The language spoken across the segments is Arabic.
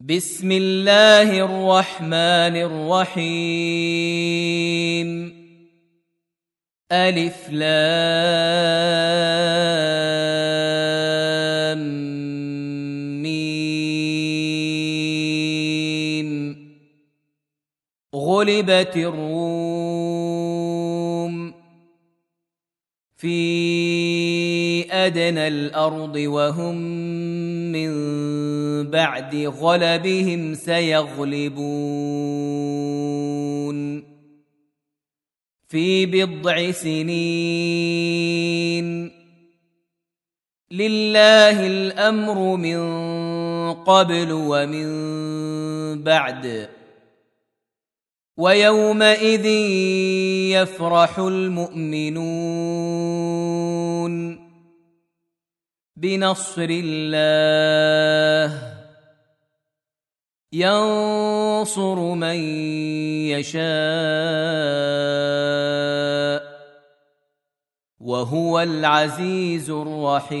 بسم الله الرحمن الرحيم ألف لام ميم غلبت الروم في أدنى الأرض وهم من بعد غلبهم سيغلبون. في بضع سنين. لله الأمر من قبل ومن بعد. ويومئذ يفرح المؤمنون. بنصر الله. ينصر من يشاء وهو العزيز الرحيم.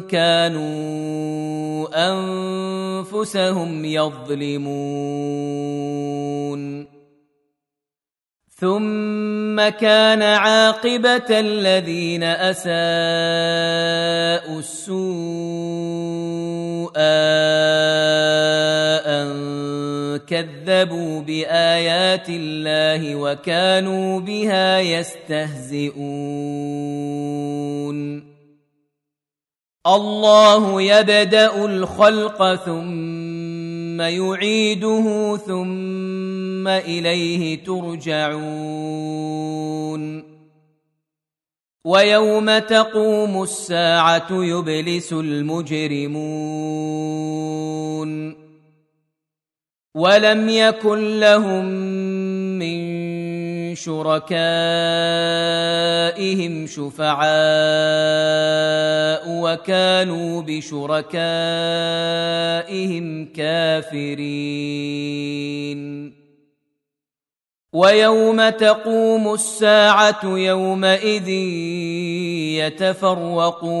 كانوا أنفسهم يظلمون. ثم كان عاقبة الذين أساءوا السوء أن كذبوا بآيات الله وكانوا بها يستهزئون. الله يبدأ الخلق ثم يعيده ثم إليه ترجعون. ويوم تقوم الساعة يبلس المجرمون. ولم يكن لهم شركائهم شفعاء وكانوا بشركائهم كافرين. ويوم تقوم الساعة يومئذ يتفرقون.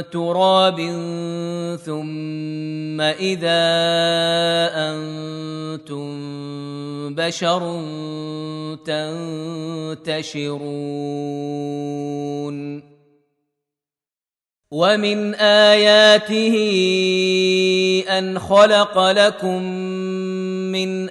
تراب ثم إذا أنتم بشر تنتشرون. ومن آياته أن خلق لكم من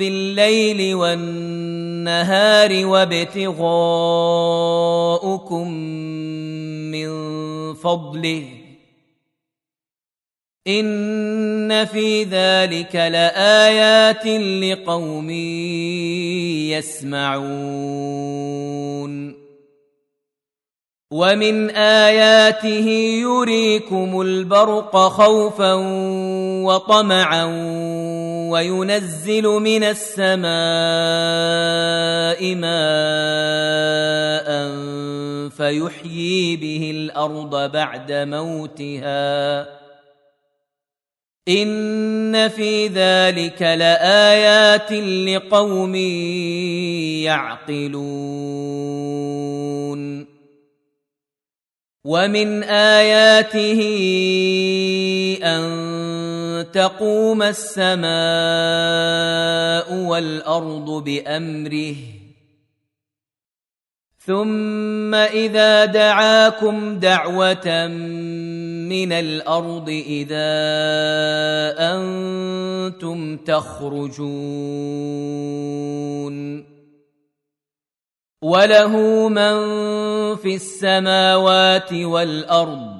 بالليل والنهار وابتغاؤكم من فضله. إن في ذلك لآيات لقوم يسمعون. ومن آياته يريكم البرق خوفا وطمعا وينزل من السماء ماء فيحيي به الأرض بعد موتها. إن في ذلك لآيات لقوم يعقلون. ومن آياته أن تقوم السماء والأرض بأمره. ثم إذا دعاكم دعوة من الأرض إذا أنتم تخرجون. وله من في السماوات والأرض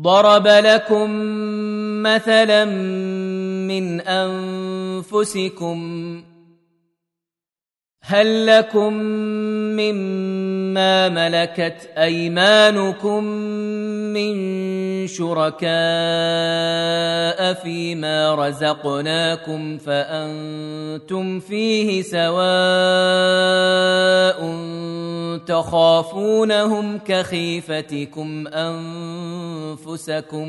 ضرب لكم مثلا من أنفسكم هل لكم مما ملكت أيمانكم من شركاء فيما رزقناكم فأنتم فيه سواء تخافونهم كخيفتكم أنفسكم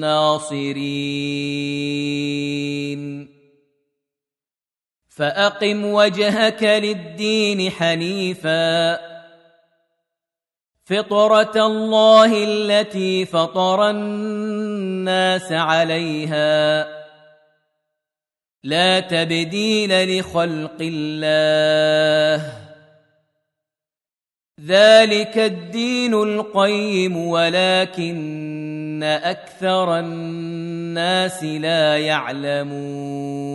الناصرين. فأقم وجهك للدين حنيفا. فطرة الله التي فطر الناس عليها. لا تبديل لخلق الله. ذلك الدين القيم ولكن أكثر الناس لا يعلمون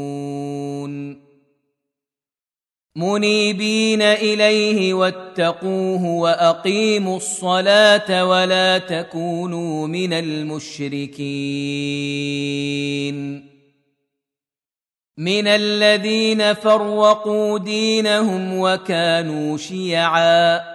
منيبين اليه واتقوه واقيموا الصلاه ولا تكونوا من المشركين من الذين فرقوا دينهم وكانوا شيعا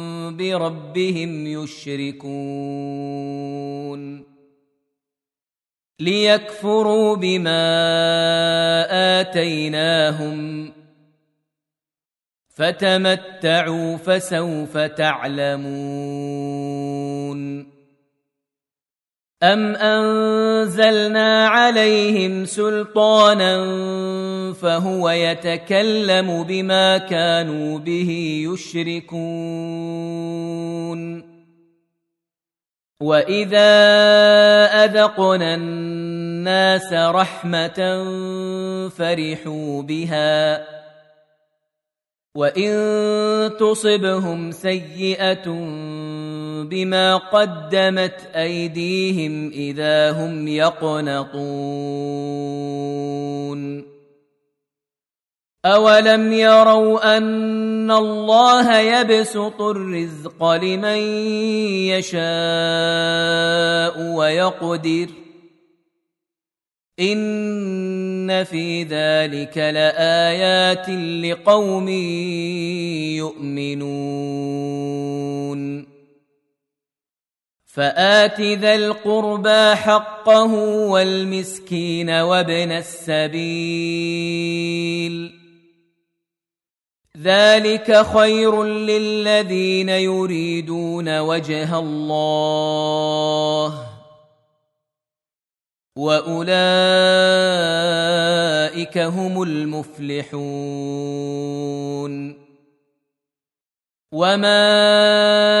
بربهم يشركون ليكفروا بما آتيناهم فتمتعوا فسوف تعلمون ام انزلنا عليهم سلطانا فهو يتكلم بما كانوا به يشركون واذا اذقنا الناس رحمه فرحوا بها وان تصبهم سيئه بما قدمت أيديهم إذا هم يقنطون. اولم يروا ان الله يبسط الرزق لمن يشاء ويقدر. ان في ذلك لايات لقوم يؤمنون. فات ذا القربى حقه والمسكين وابن السبيل ذلك خير للذين يريدون وجه الله واولئك هم المفلحون وما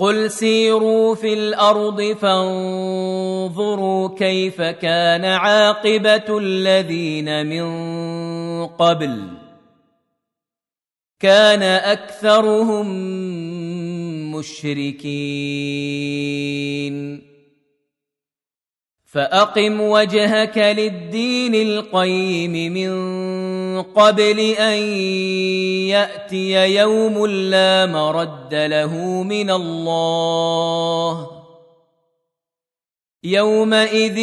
قل سيروا في الأرض فانظروا كيف كان عاقبه الذين من قبل كان اكثرهم مشركين. فاقم وجهك للدين القيم من قبل أن يأتي يوم لا مرد له من الله. يومئذ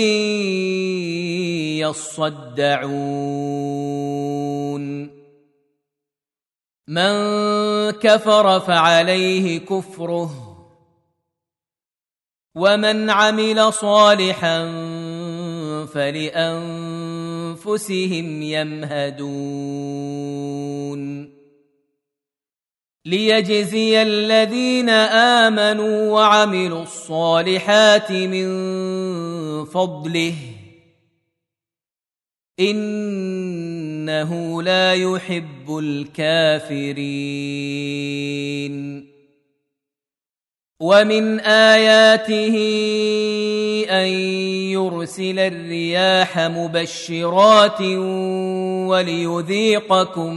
يصدعون. من كفر فعليه كفره. ومن عمل صالحا فلانفسهم يمهدون. ليجزي الذين آمنوا وعملوا الصالحات من فضله. إنه لا يحب الكافرين. ومن اياته ان يرسل الرياح مبشرات وليذيقكم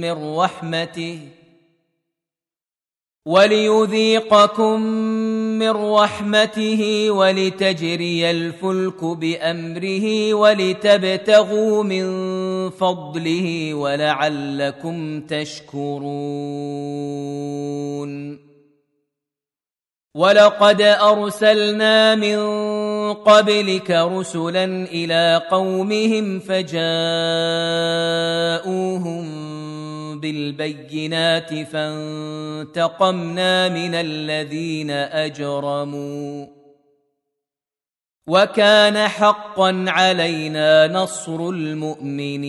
من رحمته وليذيقكم من رحمته ولتجري الفلك بامره ولتبتغوا من فضله ولعلكم تشكرون ولقد ارسلنا من قبلك رسلا إلى قومهم فجاءوهم بالبينات فانتقمنا من الذين اجرموا وكان حقا علينا نصر المؤمنين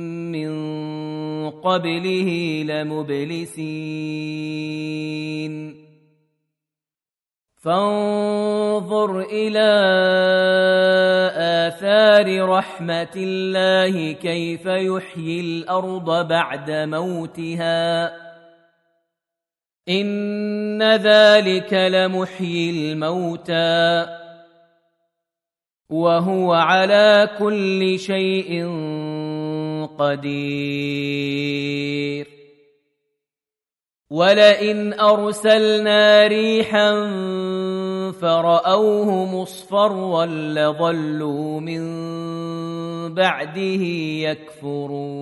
قبله لمبلسين. فانظر إلى آثار رحمة الله كيف يحيي الأرض بعد موتها. إن ذلك لمحيي الموتى. وهو على كل شيء قدير. ولئن ارسلنا ريحا فراوه مصفرا لظلوا من بعده يكفرون.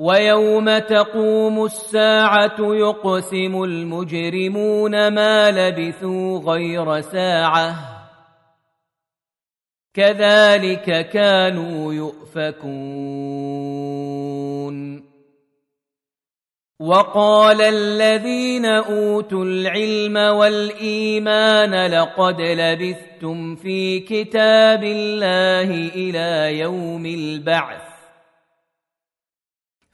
ويوم تقوم الساعة يقسم المجرمون ما لبثوا غير ساعة. كذلك كانوا يؤفكون. وقال الذين أوتوا العلم والإيمان لقد لبثتم في كتاب الله إلى يوم البعث.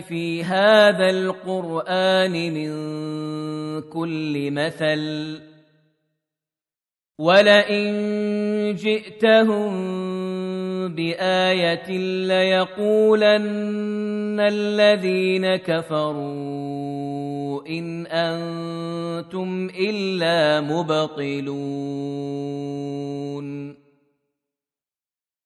في هذا القرآن من كل مثل ولئن جئتهم بآية ليقولن الذين كفروا إن أنتم إلا مبطلون.